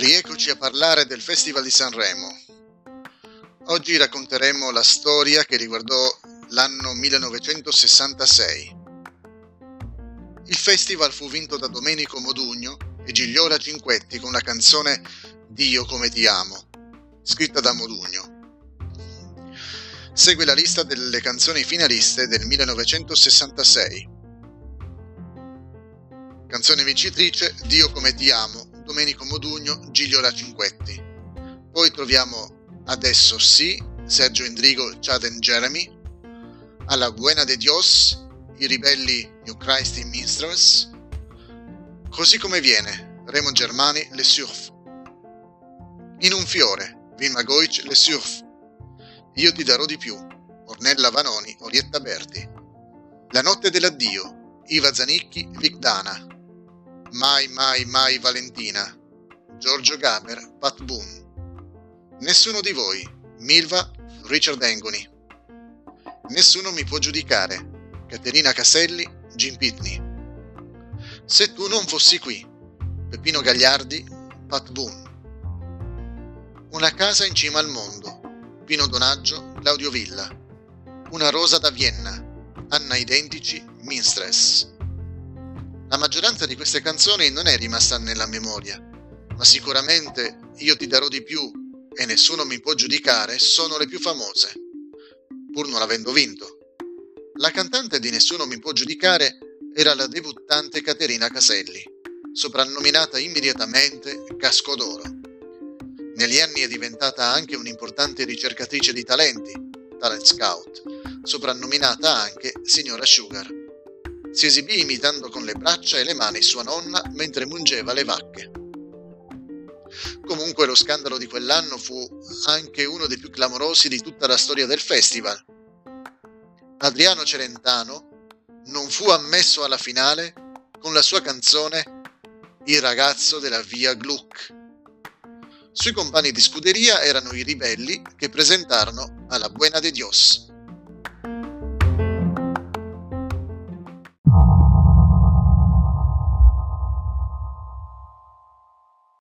Rieccoci a parlare del Festival di Sanremo. Oggi racconteremo la storia che riguardò l'anno 1966. Il festival fu vinto da Domenico Modugno e Gigliola Cinquetti con la canzone Dio come ti amo, scritta da Modugno. Segue la lista delle canzoni finaliste del 1966. Canzone vincitrice Dio come ti amo Domenico Modugno, Gigliola Cinquetti. Poi troviamo Adesso sì, Sergio Endrigo, Chaden Jeremy, Alla Buena de Dios, I ribelli New Christ in Minstrels, Così come viene, Remo Germani, Le Surf. In un fiore, Vilma Goic, Le Surf. Io ti darò di più, Ornella Vanoni, Orietta Berti. La notte dell'addio, Iva Zanicchi, Vic Dana. Mai, mai, mai Valentina. Giorgio Gaber, Pat Boone. Nessuno di voi. Milva, Richard Engoni. Nessuno mi può giudicare. Caterina Caselli, Jim Pitney. Se tu non fossi qui. Peppino Gagliardi, Pat Boone. Una casa in cima al mondo. Pino Donaggio, Claudio Villa. Una rosa da Vienna. Anna Identici, Minstress. La maggioranza di queste canzoni non è rimasta nella memoria, ma sicuramente Io ti darò di più e Nessuno mi può giudicare sono le più famose, pur non avendo vinto. La cantante di Nessuno mi può giudicare era la debuttante Caterina Caselli, soprannominata immediatamente Casco d'Oro. Negli anni è diventata anche un'importante ricercatrice di talenti, talent scout, soprannominata anche Signora Sugar. Si esibì imitando con le braccia e le mani sua nonna mentre mungeva le vacche. Comunque lo scandalo di quell'anno fu anche uno dei più clamorosi di tutta la storia del festival. Adriano Celentano non fu ammesso alla finale con la sua canzone Il ragazzo della via Gluck. Sui compagni di scuderia erano i ribelli che presentarono alla Buena de Dios.